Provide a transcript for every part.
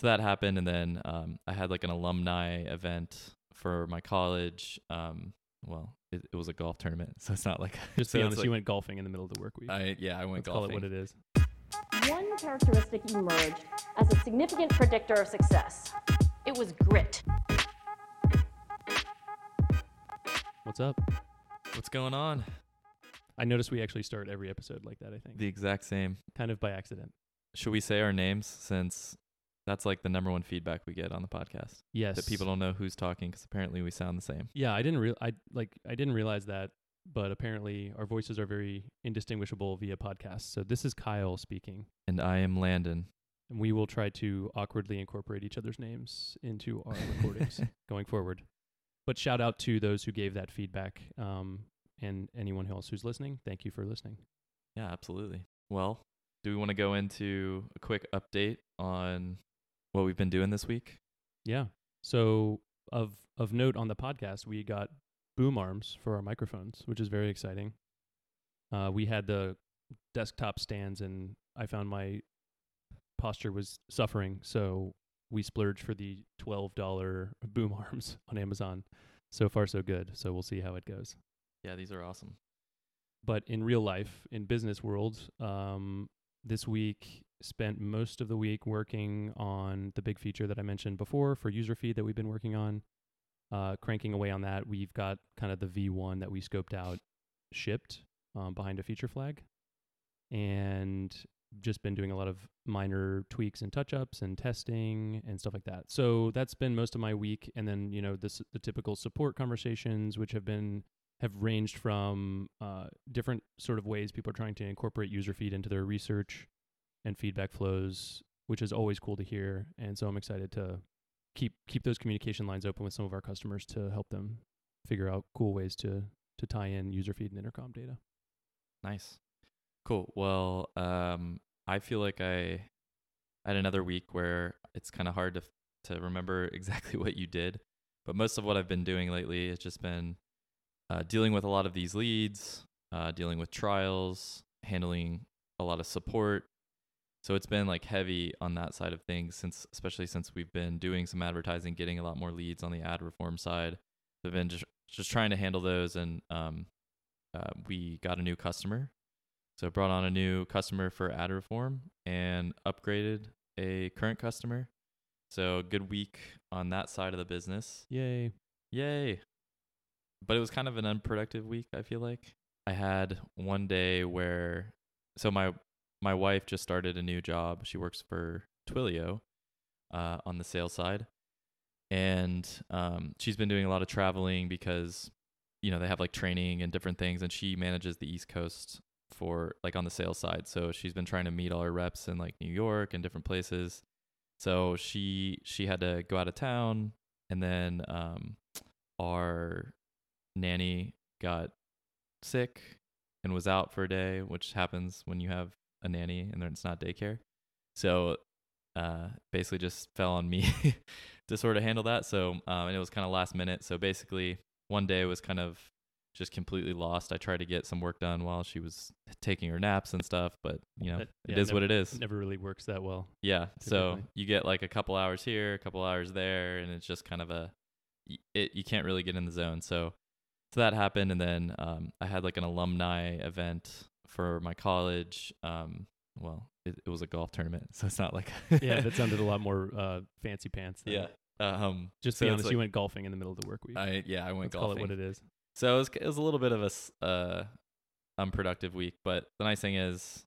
so that happened, and then um, I had like an alumni event for my college. Um, well, it, it was a golf tournament, so it's not like Just so be honest, like- you went golfing in the middle of the work week. I yeah, I went Let's call golfing. it what it is. One characteristic emerged as a significant predictor of success. It was grit. What's up? What's going on? I noticed we actually start every episode like that. I think The exact same. kind of by accident. Should we say our names since that's like the number one feedback we get on the podcast Yes, that people don't know who's talking because apparently we sound the same. Yeah, I didn't real I like I didn't realize that, but apparently our voices are very indistinguishable via podcast. So this is Kyle speaking, And I am Landon. and we will try to awkwardly incorporate each other's names into our recordings going forward. But shout out to those who gave that feedback, um, and anyone else who's listening. Thank you for listening. Yeah, absolutely. Well, do we want to go into a quick update on what we've been doing this week? Yeah. So of of note on the podcast, we got boom arms for our microphones, which is very exciting. Uh, we had the desktop stands, and I found my posture was suffering, so we splurged for the twelve dollar boom arms on Amazon. So far, so good. So we'll see how it goes. Yeah, these are awesome. But in real life, in business world, um, this week spent most of the week working on the big feature that I mentioned before for user feed that we've been working on. Uh, cranking away on that, we've got kind of the V1 that we scoped out shipped um, behind a feature flag, and just been doing a lot of minor tweaks and touch ups and testing and stuff like that. So that's been most of my week, and then you know this the typical support conversations, which have been have ranged from uh, different sort of ways people are trying to incorporate user feed into their research and feedback flows, which is always cool to hear. And so I'm excited to keep keep those communication lines open with some of our customers to help them figure out cool ways to to tie in user feed and intercom data. Nice. Cool. Well, um, I feel like I had another week where it's kind of hard to to remember exactly what you did, but most of what I've been doing lately has just been uh, dealing with a lot of these leads, uh, dealing with trials, handling a lot of support. So it's been like heavy on that side of things since, especially since we've been doing some advertising, getting a lot more leads on the ad reform side. I've been just just trying to handle those, and um, uh, we got a new customer. So brought on a new customer for ad reform and upgraded a current customer. So good week on that side of the business. Yay! Yay. But it was kind of an unproductive week, I feel like. I had one day where so my my wife just started a new job. She works for Twilio uh, on the sales side. And um, she's been doing a lot of traveling because, you know, they have like training and different things. And she manages the East Coast for like on the sales side. So she's been trying to meet all her reps in like New York and different places. So she she had to go out of town and then um, our nanny got sick and was out for a day, which happens when you have a nanny and then it's not daycare. So uh, basically just fell on me to sort of handle that. So um, and it was kind of last minute. So basically one day was kind of just completely lost. I tried to get some work done while she was taking her naps and stuff, but you know, That- it yeah, is what it is. Never really works that well. Yeah. So you get like a couple hours here, a couple hours there, and it's just kind of a, it you can't really get in the zone. So so that happened, and then um, I had like an alumni event for my college. Um, well, it, it was a golf tournament, so it's not like Yeah, that sounded a lot more uh, fancy pants. Than yeah. Um, Just so be honest, like- you went golfing in the middle of the work week. I yeah, I went Let's call golfing. it what it is. So it was, it was a little bit of a uh, unproductive week, but the nice thing is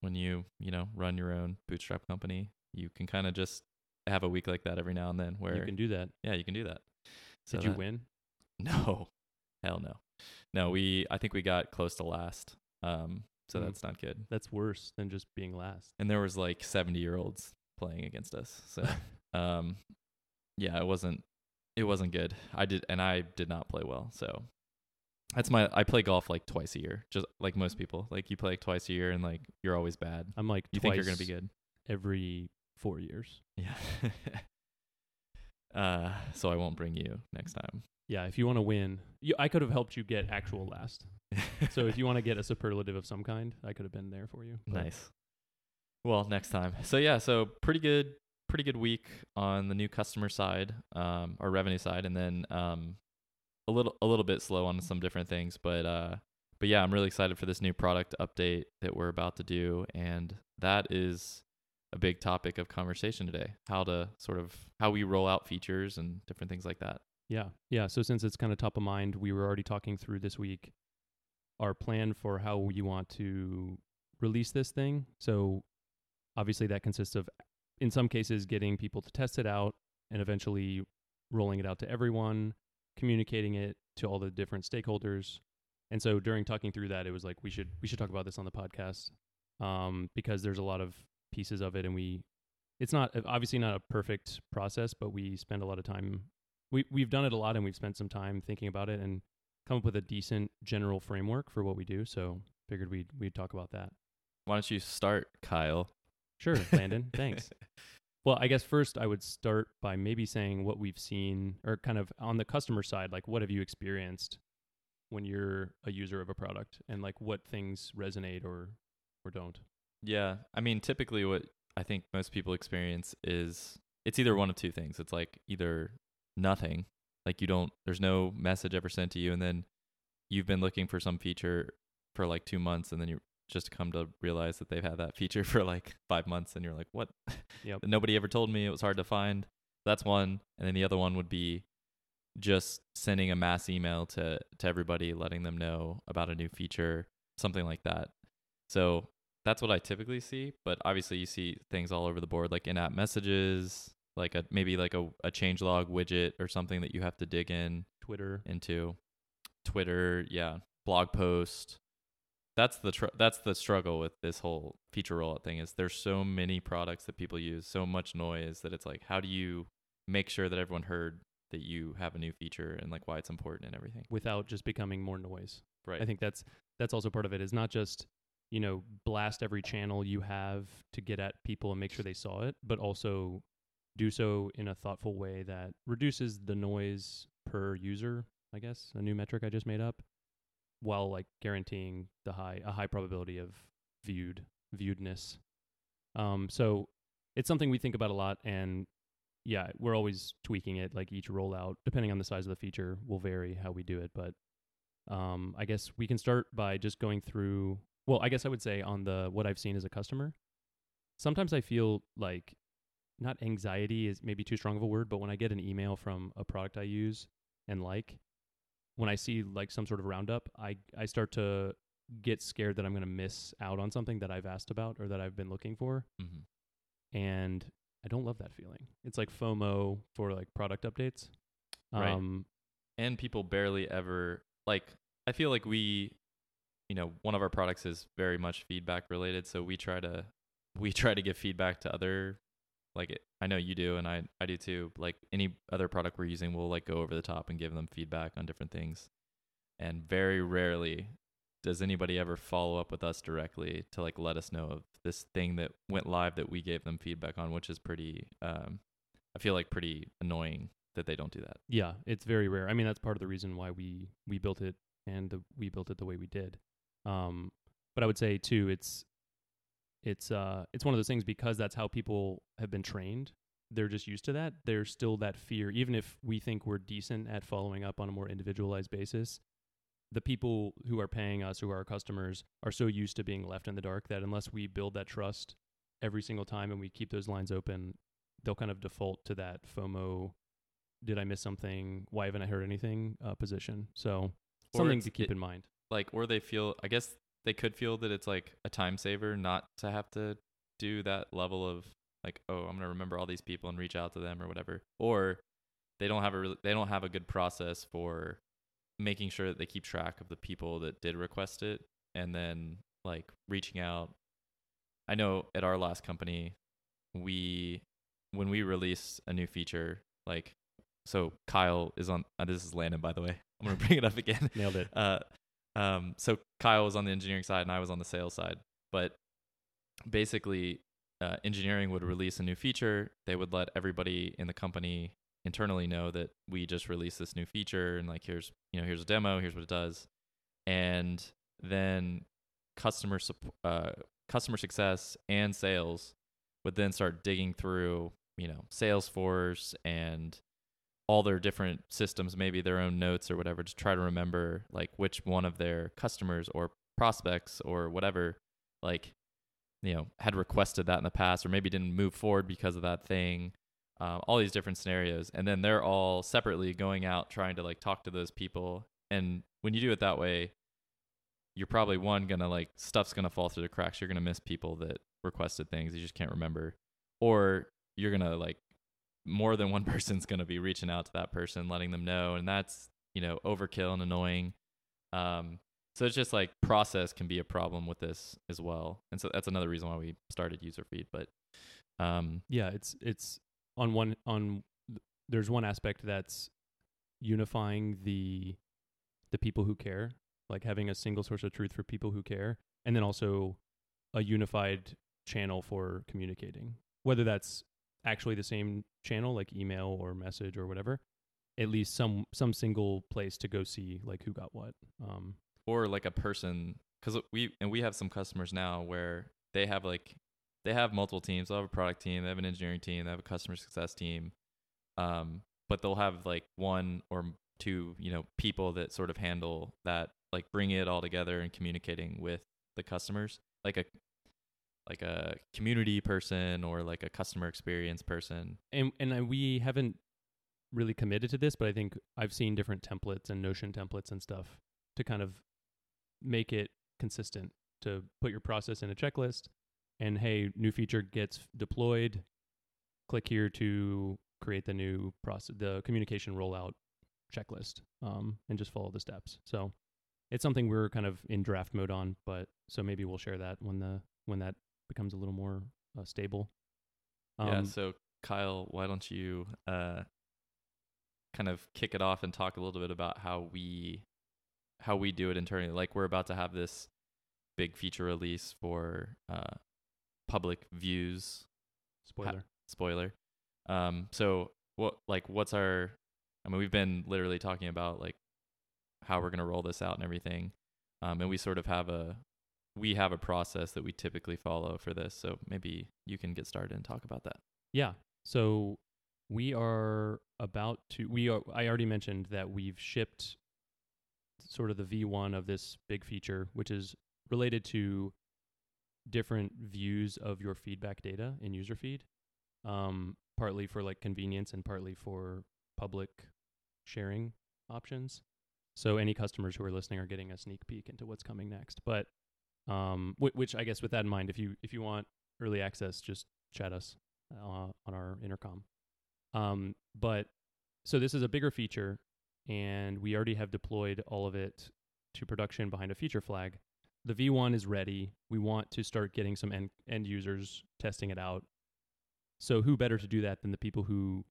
when you, you know, run your own bootstrap company, you can kind of just have a week like that every now and then where You can do that. yeah, you can do that. So Did you that- win? No. Hell no. No, we I think we got close to last. Um so Hmm. that's not good. That's worse than just being last. And there was like 70-year-olds playing against us. So um yeah, it wasn't it wasn't good. I did and I did not play well. So that's my I play golf like twice a year, just like most people. Like you play like twice a year and like you're always bad. I'm like You twice think you're going to be good. every four years. Yeah. uh so I won't bring you next time. Yeah, if you want to win, you, I could have helped you get actual last. So if you want to get a superlative of some kind, I could have been there for you. but Nice. Well, next time. So yeah, so pretty good pretty good week on the new customer side, um, or revenue side, and then um, a little a little bit slow on some different things. But uh, but yeah, I'm really excited for this new product update that we're about to do, and that is a big topic of conversation today. How to sort of how we roll out features and different things like that. Yeah. Yeah. So since it's kind of top of mind, we were already talking through this week our plan for how we want to release this thing. So obviously that consists of in some cases getting people to test it out and eventually rolling it out to everyone, communicating it to all the different stakeholders. And so during talking through that, it was like we should we should talk about this on the podcast um, because there's a lot of pieces of it, and we it's not obviously not a perfect process, but we spend a lot of time. We we've done it a lot, and we've spent some time thinking about it and come up with a decent general framework for what we do. So figured we'd we'd talk about that. Why don't you start, Kyle? Sure, Landon. thanks. Well, I guess first I would start by maybe saying what we've seen, or kind of on the customer side, like what have you experienced when you're a user of a product, and like what things resonate or or don't. Yeah, I mean, typically what I think most people experience is it's either one of two things. It's like either nothing, like you don't, there's no message ever sent to you, and then you've been looking for some feature for like two months, and then you just come to realize that they've had that feature for like five months, and you're like, what? Yep. Nobody ever told me. It was hard to find. That's one, and then the other one would be just sending a mass email to to everybody, letting them know about a new feature, something like that. So that's what I typically see. But obviously, you see things all over the board, like in-app messages, like a maybe like a a changelog widget or something that you have to dig in Twitter. into. Twitter, yeah, blog post. That's the tr- that's the struggle with this whole feature rollout thing is there's so many products that people use, so much noise that it's like how do you make sure that everyone heard that you have a new feature and like why it's important and everything. without just becoming more noise. Right. I think that's that's also part of it is not just you know blast every channel you have to get at people and make sure they saw it, but also do so in a thoughtful way that reduces the noise per user. I guess a new metric I just made up, while like guaranteeing the high a high probability of viewed viewedness. Um, so it's something we think about a lot, and yeah, we're always tweaking it. Like each rollout, depending on the size of the feature, will vary how we do it. But um, I guess we can start by just going through. Well, I guess I would say on the what I've seen as a customer. Sometimes I feel like not anxiety is maybe too strong of a word, but when I get an email from a product I use and like, when I see like some sort of roundup, I I start to get scared that I'm going to miss out on something that I've asked about or that I've been looking for Mm-hmm. and I don't love that feeling. It's like FOMO for like product updates. Right. Um, and people barely ever like i feel like we you know one of our products is very much feedback related so we try to we try to give feedback to other like it, i know you do and i i do too like any other product we're using we'll like go over the top and give them feedback on different things and very rarely does anybody ever follow up with us directly to like let us know of this thing that went live that we gave them feedback on which is pretty um i feel like pretty annoying that they don't do that yeah, it's very rare. I mean, that's part of the reason why we we built it and the, we built it the way we did. Um, but I would say too, it's it's uh it's one of those things because that's how people have been trained. They're just used to that. There's still that fear, even if we think we're decent at following up on a more individualized basis. The people who are paying us, who are our customers, are so used to being left in the dark that unless we build that trust every single time and we keep those lines open, they'll kind of default to that FOMO. Did I miss something? Why haven't I heard anything? Uh, position. So something to keep it- in mind. like or they feel i guess they could feel that it's like a time saver not to have to do that level of like oh i'm going to remember all these people and reach out to them or whatever. Or they don't have a really, they don't have a good process for making sure that they keep track of the people that did request it and then like reaching out. I know at our last company we when we release a new feature like so kyle is on uh, this is landon by the way. I'm going to bring it up again. Nailed it. uh, um, so Kyle was on the engineering side and I was on the sales side. But basically, uh, engineering would release a new feature. They would let everybody in the company internally know that we just released this new feature and like here's you know here's a demo, here's what it does, and then customer uh, customer success and sales would then start digging through you know, Salesforce and all their different systems, maybe their own notes or whatever, to try to remember like which one of their customers or prospects or whatever, like, you know, had requested that in the past or maybe didn't move forward because of that thing. Um, all these different scenarios. And then they're all separately going out trying to like talk to those people. And when you do it that way, you're probably one gonna like stuff's gonna fall through the cracks. You're gonna miss people that requested things you just can't remember, or you're gonna like more than one person's going to be reaching out to that person, letting them know, and that's you know overkill and annoying. Um, so it's just like process can be a problem with this as well, and so that's another reason why we started user feed. But um, yeah, it's it's on one on there's one aspect that's unifying the the people who care, like having a single source of truth for people who care, and then also a unified channel for communicating, whether that's actually the same channel like email or message or whatever at least some some single place to go see like who got what um. Or like a person because we and we have some customers now where they have like they have multiple teams. They'll have a product team they have an engineering team they have a customer success team um but they'll have like one or two you know people that sort of handle that like bring it all together and communicating with the customers. Like a like a community person or like a customer experience person. And and we haven't really committed to this, but I think I've seen different templates and Notion templates and stuff to kind of make it consistent to put your process in a checklist and hey, new feature gets deployed, click here to create the new process the communication rollout checklist um, and just follow the steps. So it's something we're kind of in draft mode on, but so maybe we'll share that when the when that becomes a little more uh, stable. Um, yeah. So Kyle, why don't you uh, kind of kick it off and talk a little bit about how we how we do it internally? Like we're about to have this big feature release for uh, public views. Spoiler. Ha- spoiler. Um, so what like what's our I mean we've been literally talking about like how we're gonna roll this out and everything. Um, and we sort of have a we have a process that we typically follow for this. So maybe you can get started and talk about that. Yeah. So we are about to we are I already mentioned that we've shipped sort of the V1 of this big feature which is related to different views of your feedback data in user feed. Um, partly for like convenience and partly for public sharing options. So any customers who are listening are getting a sneak peek into what's coming next. But um, which I guess with that in mind, if you if you want early access, just chat us uh, on our intercom. Um, but so this is a bigger feature, and we already have deployed all of it to production behind a feature flag. The V1 is ready. We want to start getting some end, end users testing it out. So who better to do that than the people who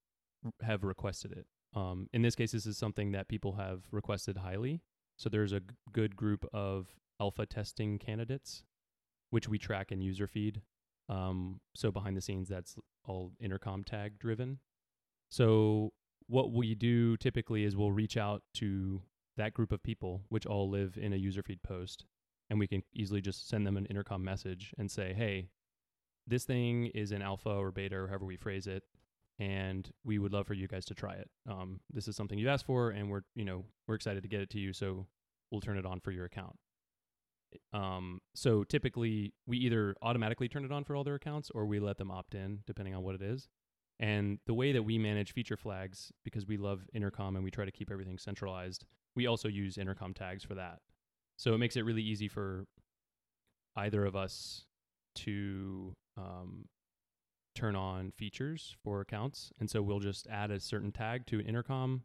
have requested it? Um, in this case, this is something that people have requested highly. So there's a g- good group of alpha testing candidates, which we track in user feed. Um, so behind the scenes, that's all intercom tag driven. So what we do typically is we'll reach out to that group of people, which all live in a user feed post, and we can easily just send them an intercom message and say, "Hey, this thing is in alpha or beta or however we phrase it, and we would love for you guys to try it. Um, this is something you asked for, and we're you know we're excited to get it to you, so we'll turn it on for your account." Um, so typically, we either automatically turn it on for all their accounts or we let them opt in, depending on what it is. And the way that we manage feature flags, because we love intercom and we try to keep everything centralized, we also use intercom tags for that. So it makes it really easy for either of us to um, turn on features for accounts. And so we'll just add a certain tag to an intercom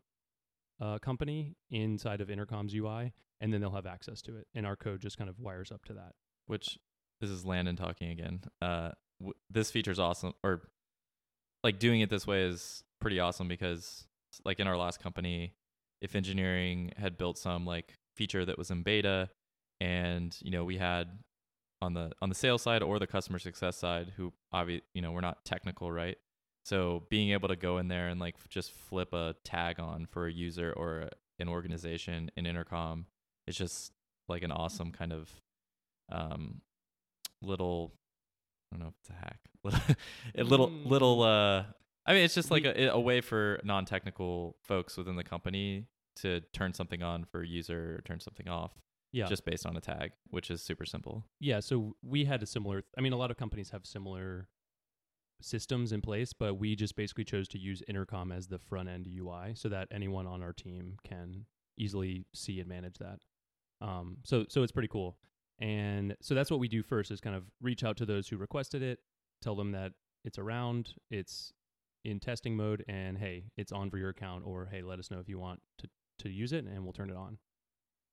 uh, company inside of intercom's UI, and then they'll have access to it. And our code just kind of wires up to that. Which this is Landon talking again. Uh, w- this feature is awesome, or like doing it this way is pretty awesome because, like in our last company, if engineering had built some like feature that was in beta, and you know we had on the on the sales side or the customer success side who obviously you know we're not technical right so being able to go in there and like just flip a tag on for a user or an organization in intercom it's just like an awesome kind of um, little I don't know if it's a hack. a little mm. little uh I mean, it's just like a, a way for non-technical folks within the company to turn something on for a user, or turn something off, Yeah. just based on a tag, which is super simple. Yeah, so we had a similar. I mean, a lot of companies have similar systems in place, but we just basically chose to use Intercom as the front end UI so that anyone on our team can easily see and manage that. Um, so so it's pretty cool. And so that's what we do first is kind of reach out to those who requested it, tell them that it's around, it's in testing mode, and hey, it's on for your account, or hey, let us know if you want to to use it, and we'll turn it on.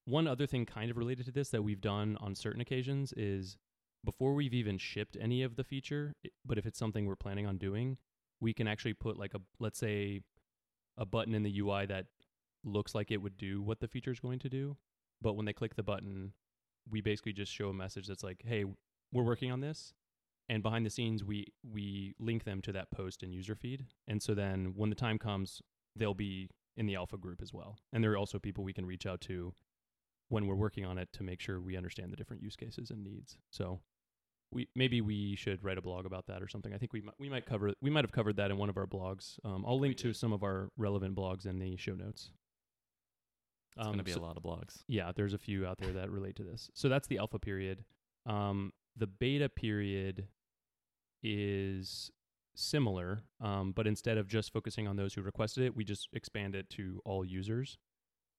One other thing, kind of related to this, that we've done on certain occasions is before we've even shipped any of the feature, but if it's something we're planning on doing, we can actually put like a let's say a button in the UI that looks like it would do what the feature is going to do, but when they click the button, we basically just show a message that's like, "Hey, we're working on this." And behind the scenes, we we link them to that post and user feed, and so then when the time comes, they'll be in the alpha group as well. And there are also people we can reach out to when we're working on it to make sure we understand the different use cases and needs. So we maybe we should write a blog about that or something. I think we might, we might cover we might have covered that in one of our blogs. Um, I'll link to some of our relevant blogs in the show notes. It's Um, gonna be so- a lot of blogs. yeah, there's a few out there that relate to this. So that's the alpha period. Um, the beta period is similar, um, but instead of just focusing on those who requested it, we just expand it to all users.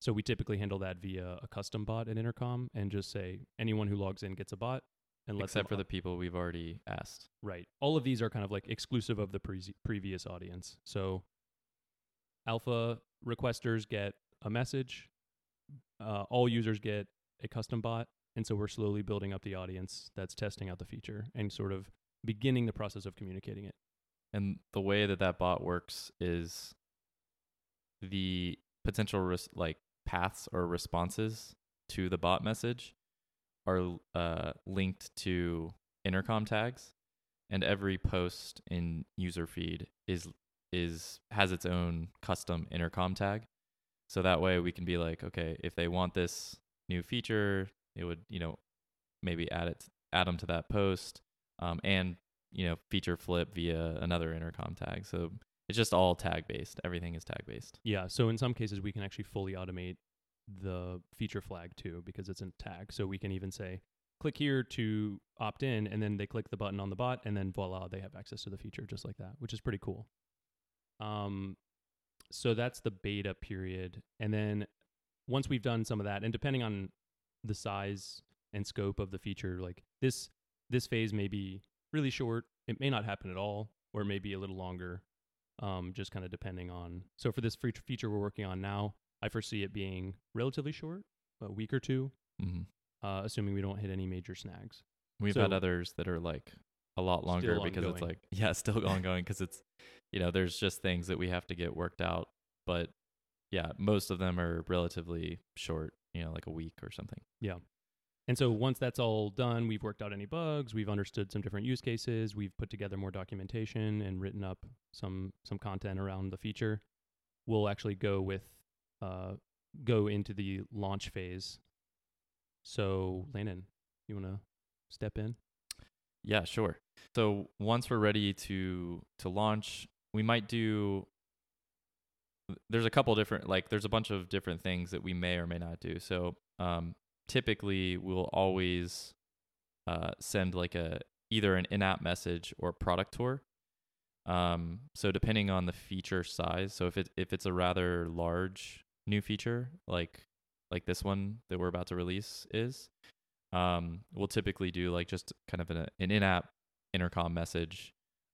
So we typically handle that via a custom bot at Intercom and just say anyone who logs in gets a bot. And lets Except for the people we've already asked. Right. All of these are kind of like exclusive of the pre- previous audience. So alpha requesters get a message, uh, all users get a custom bot. And so we're slowly building up the audience that's testing out the feature and sort of beginning the process of communicating it. And the way that that bot works is the potential res- like paths or responses to the bot message are uh, linked to intercom tags, and every post in user feed is is has its own custom intercom tag. So that way we can be like, okay, if they want this new feature, it would you know maybe add it add them to that post, um, and you know feature flip via another intercom tag. So it's just all tag based. Everything is tag based. Yeah. So in some cases, we can actually fully automate the feature flag too because it's a tag. So we can even say, click here to opt in, and then they click the button on the bot, and then voila, they have access to the feature just like that, which is pretty cool. Um, so that's the beta period, and then once we've done some of that, and depending on the size and scope of the feature, like this this phase may be really short. It may not happen at all, or it may be a little longer um, just kind of depending on. So for this fe- feature we're working on now, I foresee it being relatively short, a week or two, hmm uh, assuming we don't hit any major snags. We've had others that are like a lot longer because it's like yeah, still ongoing because it's you know there's just things that we have to get worked out. But yeah, most of them are relatively short. You know, like a week or something. Yeah. And so once that's all done, we've worked out any bugs, we've understood some different use cases, we've put together more documentation and written up some some content around the feature. We'll actually go with uh, go into the launch phase. So Landon, you want to step in? Yeah, sure. So once we're ready to to launch, we might do there's a couple different like there's a bunch of different things that we may or may not do. So um typically we'll always uh send like a either an in-app message or product tour. Um so depending on the feature size, so if it if it's a rather large new feature like like this one that we're about to release is, um, we'll typically do like just kind of an, an in-app intercom message,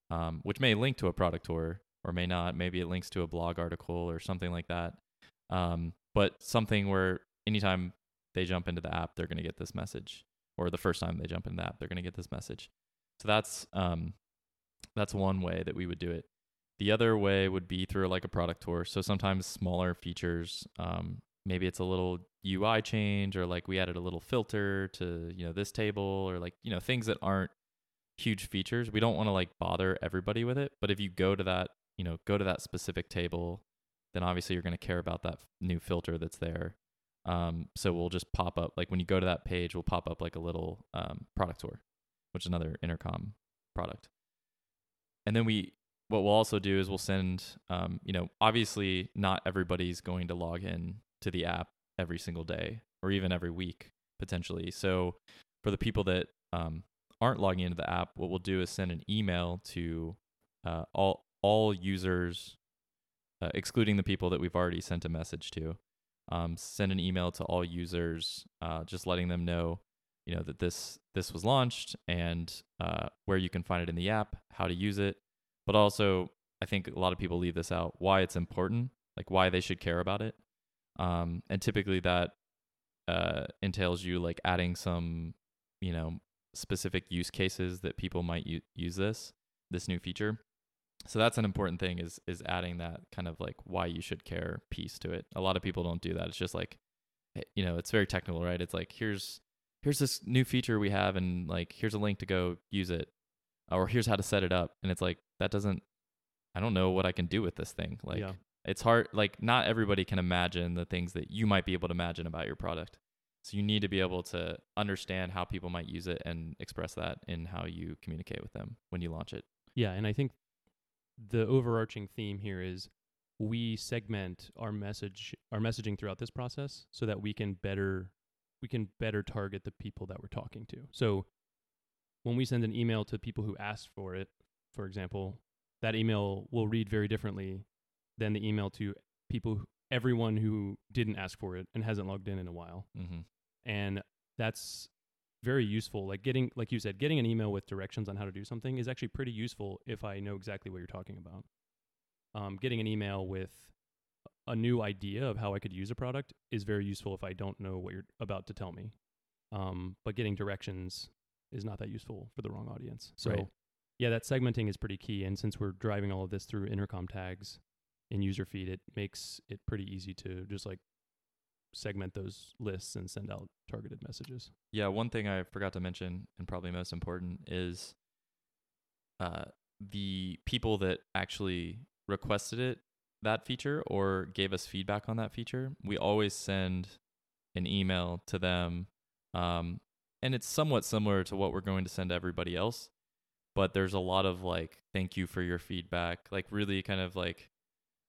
um, which may link to a product tour or may not. Maybe it links to a blog article or something like that. Um, but something where anytime they jump into the app, they're going to get this message, or the first time they jump into the app, they're going to get this message. So that's um, that's one way that we would do it. The other way would be through like a product tour. So sometimes smaller features, um, maybe it's a little UI change or like we added a little filter to, you know, this table or like, you know, things that aren't huge features. We don't want to like bother everybody with it, but if you go to that, you know, go to that specific table, then obviously you're going to care about that new filter that's there. Um, so we'll just pop up like when you go to that page, we'll pop up like a little um, product tour, which is another intercom product. And then we what we'll also do is we'll send, um, you know, obviously not everybody's going to log in to the app every single day or even every week potentially. So for the people that um, aren't logging into the app, what we'll do is send an email to uh, all all users, uh, excluding the people that we've already sent a message to. Um, send an email to all users, uh, just letting them know, you know, that this this was launched and uh, where you can find it in the app, how to use it, but also I think a lot of people leave this out, why it's important, like why they should care about it. Um, and typically that uh, entails you like adding some, you know, specific use cases that people might u- use this this new feature. So that's an important thing is is adding that kind of like why you should care piece to it. A lot of people don't do that. It's just like eh, you know, it's very technical, right? It's like here's here's this new feature we have and like here's a link to go use it or here's how to set it up and it's like that doesn't I don't know what I can do with this thing. Like Yeah. it's hard like not everybody can imagine the things that you might be able to imagine about your product. So you need to be able to understand how people might use it and express that in how you communicate with them when you launch it. Yeah, and I think the overarching theme here is we segment our message our messaging throughout this process so that we can better we can better target the people that we're talking to. So when we send an email to people who asked for it, for example, that email will read very differently than the email to people who, everyone who didn't ask for it and hasn't logged in in a while Mm-hmm. And that's very useful. Like getting like you said getting an email with directions on how to do something is actually pretty useful if i know exactly what you're talking about. Um, getting an email with a new idea of how i could use a product is very useful if i don't know what you're about to tell me. Um, but getting directions is not that useful for the wrong audience. So Right. yeah that segmenting is pretty key. And since we're driving all of this through intercom tags in user feed it makes it pretty easy to just like segment those lists and send out targeted messages. Yeah, one thing I forgot to mention, and probably most important, is uh, the people that actually requested it, that feature, or gave us feedback on that feature. We always send an email to them, um, and it's somewhat similar to what we're going to send everybody else. But there's a lot of like, thank you for your feedback, like really kind of like,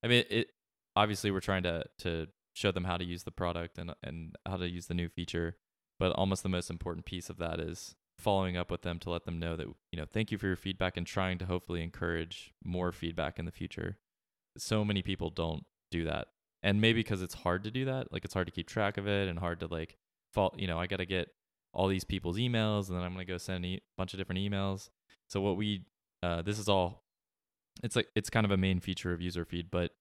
I mean, it obviously we're trying to to show them how to use the product and and how to use the new feature. But almost the most important piece of that is following up with them to let them know that you know thank you for your feedback and trying to hopefully encourage more feedback in the future. So many people don't do that. And maybe because it's hard to do that like it's hard to keep track of it and hard to like fall you know i got to get all these people's emails and then i'm going to go send a e- bunch of different emails. So what we uh, this is all it's like it's kind of a main feature of user feed but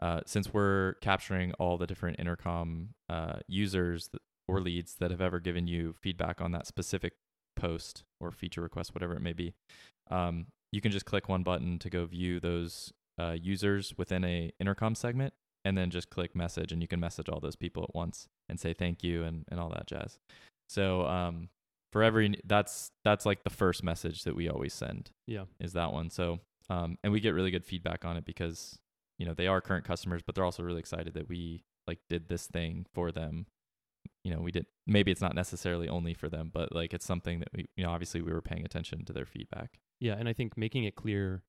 uh, since we're capturing all the different intercom uh, users th- or leads that have ever given you feedback on that specific post or feature request, whatever it may be, um, you can just click one button to go view those uh, users within a intercom segment, and then just click message, and you can message all those people at once and say thank you and, and all that jazz. So um, for every that's that's like the first message that we always send Yeah. is that one. So um, and we get really good feedback on it because you know they are current customers, but they're also really excited that we like did this thing for them. You know, we did maybe it's not necessarily only for them, but like it's something that we you know obviously we were paying attention to their feedback. Yeah, and I think making it clear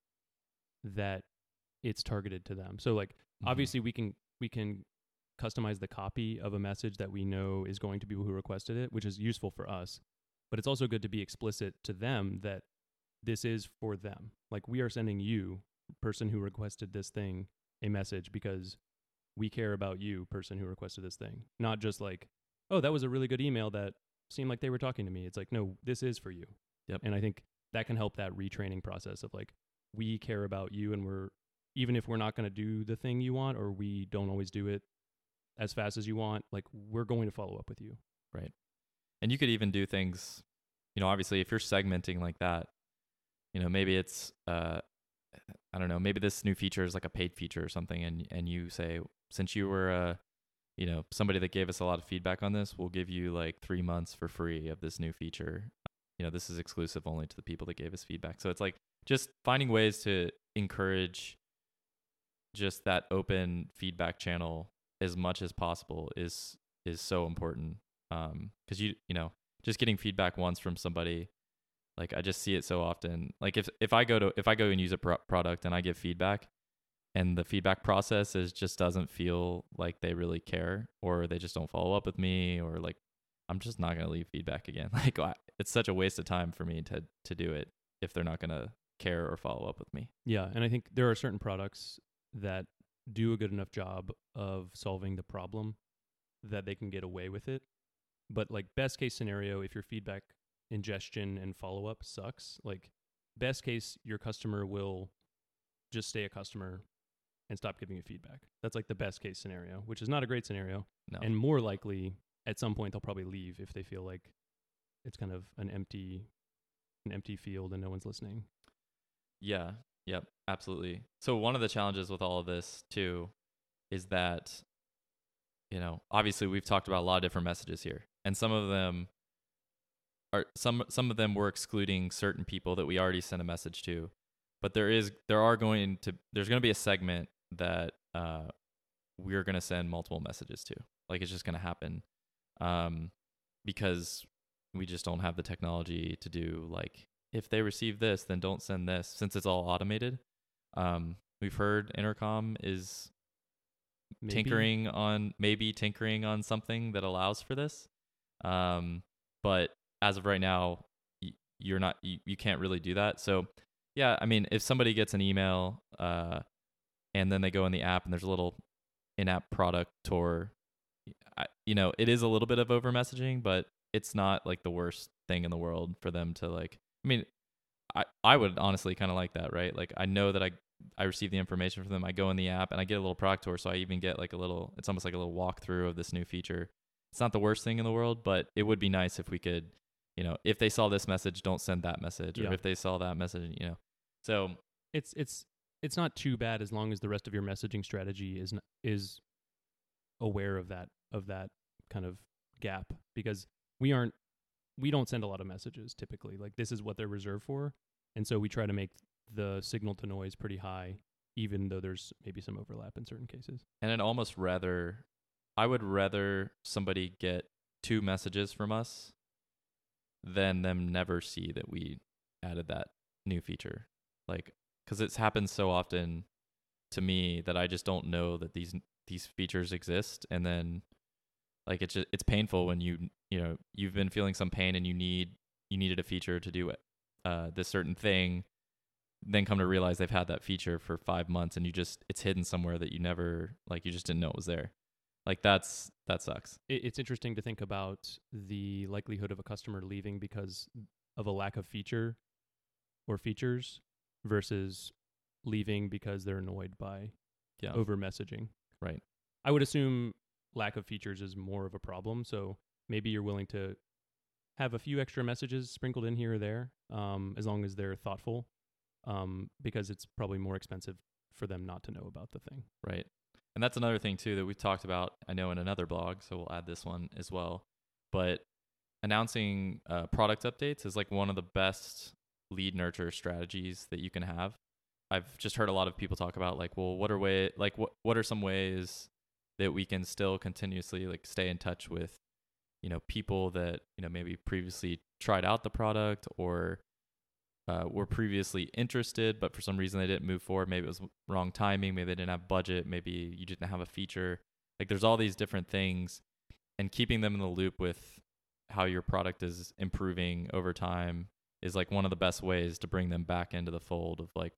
that it's targeted to them. So like Mhm. obviously we can we can customize the copy of a message that we know is going to people who requested it, which is useful for us. But it's also good to be explicit to them that this is for them. Like we are sending you, person who requested this thing, a message because we care about you, person who requested this thing. Not just like, oh, that was a really good email that seemed like they were talking to me. It's like, no, this is for you. Yep. And I think that can help that retraining process of like, we care about you and we're, even if we're not going to do the thing you want or we don't always do it as fast as you want, like we're going to follow up with you. Right. And you could even do things, you know, obviously if you're segmenting like that, you know, maybe it's uh I don't know, maybe this new feature is like a paid feature or something and and you say since you were uh you know, somebody that gave us a lot of feedback on this, we'll give you like 3 months for free of this new feature. You know, this is exclusive only to the people that gave us feedback. So it's like just finding ways to encourage just that open feedback channel as much as possible is is so important um because you you know just getting feedback once from somebody Like I just see it so often. Like if if I go to if I go and use a pro- product and I give feedback, and the feedback process is just doesn't feel like they really care, or they just don't follow up with me, or like I'm just not gonna leave feedback again. Like it's such a waste of time for me to to do it if they're not gonna care or follow up with me. Yeah, and I think there are certain products that do a good enough job of solving the problem that they can get away with it. But like best case scenario, if your feedback ingestion and follow up sucks, like best case your customer will just stay a customer and stop giving you feedback. That's like the best case scenario, which is not a great scenario. No. And more likely at some point they'll probably leave if they feel like it's kind of an empty an empty field and no one's listening. Yeah. Yep. Absolutely. So one of the challenges with all of this too is that you know, obviously we've talked about a lot of different messages here. And some of them are some some of them we're excluding certain people that we already sent a message to. But there is there are going to there's going to be a segment that uh we're going to send multiple messages to. Like it's just going to happen. Um because we just don't have the technology to do like if they receive this then don't send this since it's all automated um we've heard intercom is Maybe- tinkering on maybe tinkering on something that allows for this um but as of right now you're not you, you can't really do that. So yeah i mean if somebody gets an email uh and then they go in the app and there's a little in-app product tour I, you know it is a little bit of over messaging but it's not like the worst thing in the world for them to like i mean i i would honestly kind of like that right? Like i know that i i receive the information from them i go in the app and i get a little product tour so i even get like a little it's almost like a little walkthrough of this new feature. It's not the worst thing in the world but it would be nice if we could you know if they saw this message don't send that message Yeah. or if they saw that message you know. So it's it's it's not too bad as long as the rest of your messaging strategy is n- is aware of that of that kind of gap because we aren't we don't send a lot of messages typically. Like this is what they're reserved for and so we try to make the signal to noise pretty high even though there's maybe some overlap in certain cases. And I'd almost rather I would rather somebody get two messages from us than them never see that we added that new feature. Like cuz it's happened so often to me that I just don't know that these these features exist and then like it's just, it's painful when you you know you've been feeling some pain and you need you needed a feature to do it uh this certain thing then come to realize they've had that feature for five months and you just it's hidden somewhere that you never like you just didn't know it was there like that's that sucks it, it's interesting to think about the likelihood of a customer leaving because of a lack of feature or features versus leaving because they're annoyed by yeah over messaging. Right. I would assume lack of features is more of a problem. So maybe you're willing to have a few extra messages sprinkled in here or there, um, as long as they're thoughtful, um, because it's probably more expensive for them not to know about the thing. right and that's another thing too that we've talked about i know in another blog so we'll add this one as well. But announcing uh, product updates is like one of the best lead nurture strategies that you can have. I've just heard a lot of people talk about like well what are way like what what are some ways that we can still continuously like stay in touch with you know people that you know maybe previously tried out the product or uh, were previously interested but for some reason they didn't move forward. Maybe it was wrong timing. Maybe they didn't have budget. Maybe you didn't have a feature. Like there's all these different things and keeping them in the loop with how your product is improving over time is like one of the best ways to bring them back into the fold of like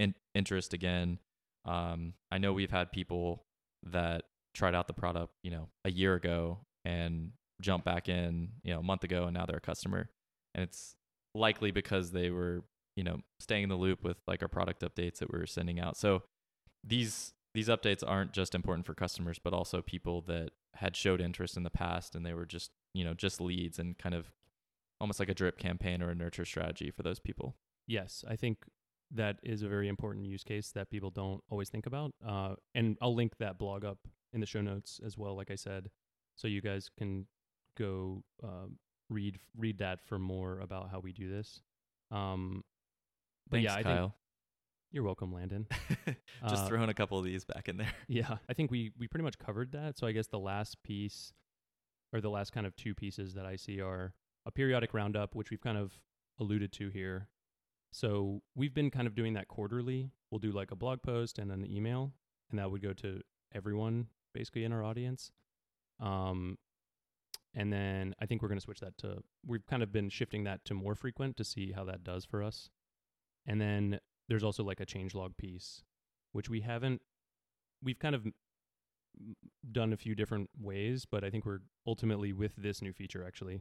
in- interest again. Um, i know we've had people that tried out the product you know a year ago and jump back in you know a month ago and now they're a customer. And it's likely because they were you know staying in the loop with like our product updates that we were sending out so these these updates aren't just important for customers but also people that had showed interest in the past and they were just you know just leads and kind of almost like a drip campaign or a nurture strategy for those people Yes, I think that is a very important use case that people don't always think about. Uh, and I'll link that blog up in the show notes as well, like I said, so you guys can go uh, read read that for more about how we do this. Um, but Thanks, yeah, I think Kyle. you're welcome, Landon. just Uh, throwing a couple of these back in there Yeah, I think we we pretty much covered that. So I guess the last piece, or the last kind of two pieces that I see are a periodic roundup, which we've kind of alluded to here. So we've been kind of doing that quarterly. We'll do like a blog post and then an email, and that would go to everyone basically in our audience. Um, and then I think we're going to switch that to, we've kind of been shifting that to more frequent to see how that does for us. And then there's also like a changelog piece, which we haven't, we've kind of done a few different ways, but I think we're ultimately with this new feature actually,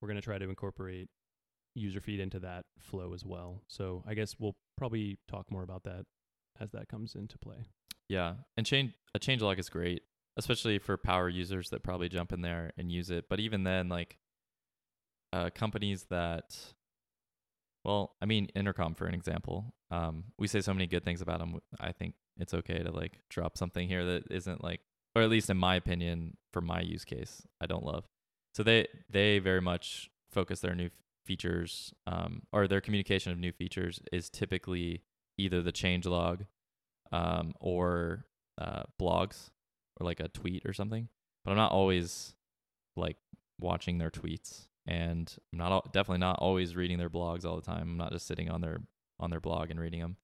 we're going to try to incorporate user feed into that flow as well. So I guess we'll probably talk more about that as that comes into play. Yeah, and change a change log is great, especially for power users that probably jump in there and use it. But even then, like uh, companies that, well, I mean, Intercom for an example, um, we say so many good things about them. I think it's okay to like drop something here that isn't like, or at least in my opinion, for my use case, I don't love. So they they very much focus their new features um, or their communication of new features is typically either the change log um, or uh, blogs or like a tweet or something. But I'm not always like watching their tweets, and I'm not definitely not always reading their blogs all the time. I'm not just sitting on their on their blog and reading them.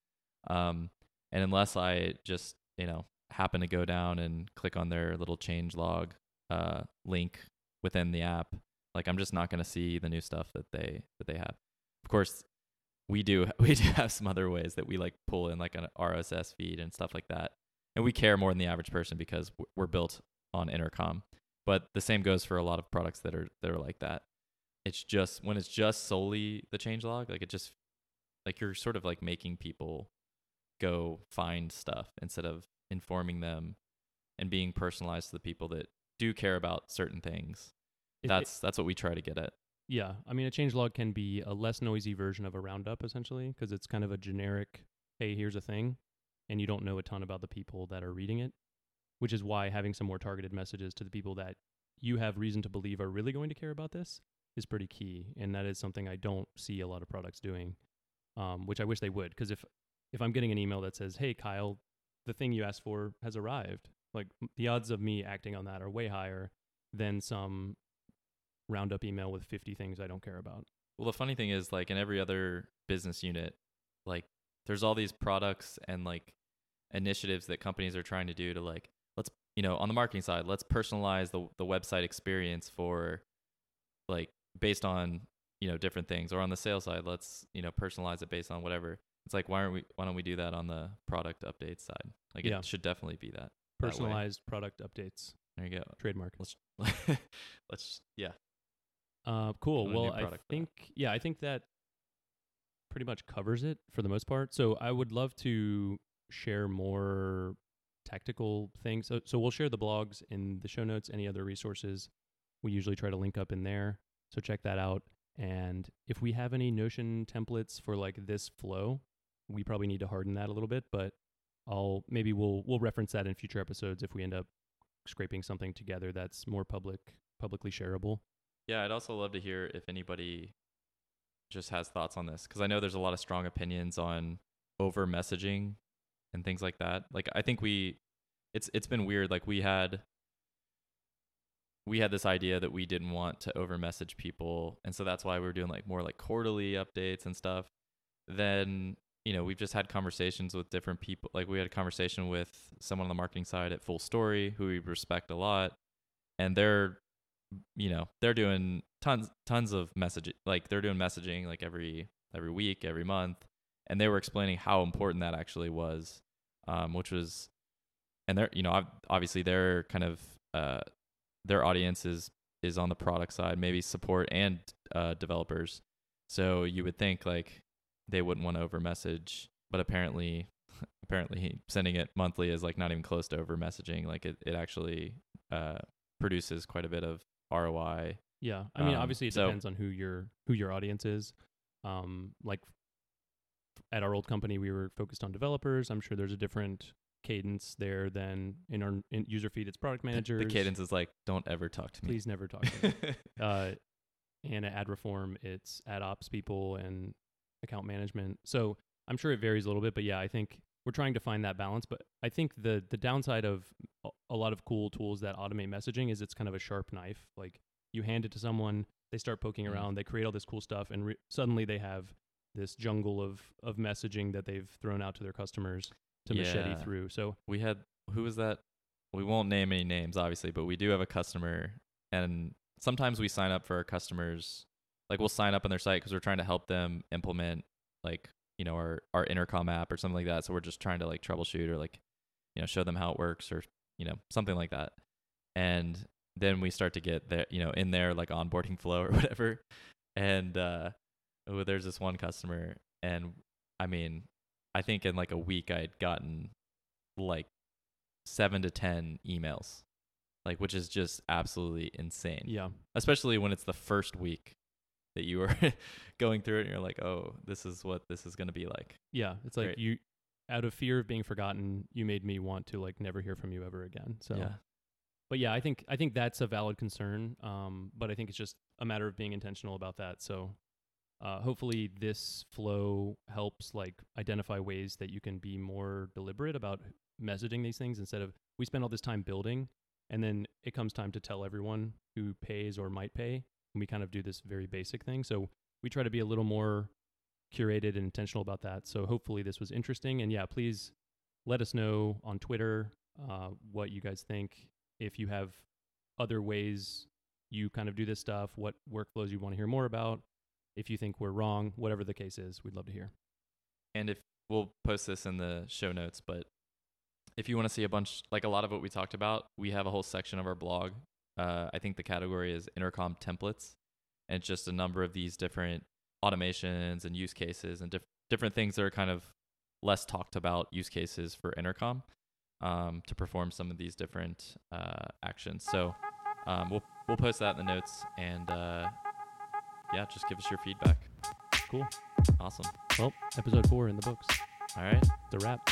Um, and unless I just you know happen to go down and click on their little change log uh, link within the app, like I'm just not going to see the new stuff that they that they have. Of course, we do we do have some other ways that we like pull in like an RSS feed and stuff like that. And we care more than the average person because we're built on intercom. But the same goes for a lot of products that are that are like that. It's just when it's just solely the changelog, like it just like you're sort of like making people go find stuff instead of informing them and being personalized to the people that do care about certain things. It- it- That's that's what we try to get at. Yeah, I mean, a changelog can be a less noisy version of a roundup, essentially, because it's kind of a generic, hey, here's a thing, and you don't know a ton about the people that are reading it, which is why having some more targeted messages to the people that you have reason to believe are really going to care about this is pretty key, and that is something I don't see a lot of products doing, um, which I wish they would, because if if I'm getting an email that says, hey, Kyle, the thing you asked for has arrived, like the odds of me acting on that are way higher than some roundup email with 50 things I don't care about. Well, the funny thing is, like in every other business unit, like there's all these products and like initiatives that companies are trying to do to like let's you know on the marketing side, let's personalize the the website experience for like based on you know different things, or on the sales side, let's you know personalize it based on whatever. It's like why aren't we why don't we do that on the product update side? Like Yeah. it should definitely be that. that. Personalized product updates, There you go. trademark. Let's let's yeah. Uh, cool. on a new Well, I that. think yeah, I think that pretty much covers it for the most part. So I would love to share more tactical things. So, so we'll share the blogs in the show notes. Any other resources, we usually try to link up in there. So check that out. And if we have any Notion templates for like this flow, we probably need to harden that a little bit. But I'll maybe we'll we'll reference that in future episodes if we end up scraping something together that's more public publicly shareable. Yeah, I'd also love to hear if anybody just has thoughts on this because I know there's a lot of strong opinions on over messaging and things like that. Like I think we it's it's been weird like we had we had this idea that we didn't want to over message people and so that's why we were doing like more like quarterly updates and stuff. Then, you know, we've just had conversations with different people. Like we had a conversation with someone on the marketing side at FullStory who we respect a lot and they're you know they're doing tons tons of messaging like they're doing messaging like every every week every month and they were explaining how important that actually was um, which was and they're you know ob- obviously their kind of uh, their audience is is on the product side maybe support and uh, developers. So you would think like they wouldn't want to over message but apparently apparently sending it monthly is like not even close to over messaging. Like it, it actually uh, produces quite a bit of ROI. Yeah, I mean, Um, obviously, it so- depends on who your who your audience is. Um, like at our old company, we were focused on developers. I'm sure there's a different cadence there than in our in user feed. It's product managers. The cadence is like, don't ever talk to me. Please never talk to me. uh, and at ad reform, it's ad ops people and account management. So I'm sure it varies a little bit, but yeah, I think we're trying to find that balance. But I think the the downside of a- lot of cool tools that automate messaging is it's kind of a sharp knife. Like you hand it to someone, They start poking Mm. around. They create all this cool stuff, and re- suddenly they have this jungle of of messaging that they've thrown out to their customers to machete through. So we had who was that? We won't name any names, obviously, but we do have a customer, and sometimes we sign up for our customers. Like we'll sign up on their site because we're trying to help them implement like you know our our intercom app or something like that. So we're just trying to like troubleshoot or like you know show them how it works or you know something like that. And then we start to get there, you know, in their like onboarding flow or whatever. And uh, oh, there's this one customer, and I mean, I think in like a week I'd gotten like seven to ten emails, like which is just absolutely insane. yeah, Especially when it's the first week that you were going through it, and you're like, oh, this is what this is gonna be like. yeah. It's like Great. you, out of fear of being forgotten, you made me want to like never hear from you ever again. So yeah, but yeah, I think I think that's a valid concern. Um, but I think it's just a matter of being intentional about that. So uh, hopefully this flow helps like identify ways that you can be more deliberate about messaging these things instead of we spend all this time building and then it comes time to tell everyone who pays or might pay we kind of do this very basic thing. So we try to be a little more curated and intentional about that. So hopefully this was interesting and yeah, please let us know on Twitter uh, what you guys think if you have other ways you kind of do this stuff, what workflows you want to hear more about. If you think we're wrong, whatever the case is, we'd love to hear. and if we'll post this in the show notes, but if you want to see a bunch like a lot of what we talked about, we have a whole section of our blog. Uh, I think the category is intercom templates, and it's just a number of these different automations and use cases and diff- different things that are kind of less talked about use cases for intercom um, to perform some of these different uh, actions. So um, we'll we'll post that in the notes, and uh, yeah, just give us your feedback. Cool. Awesome. Well, episode four in the books. All right. The wrap.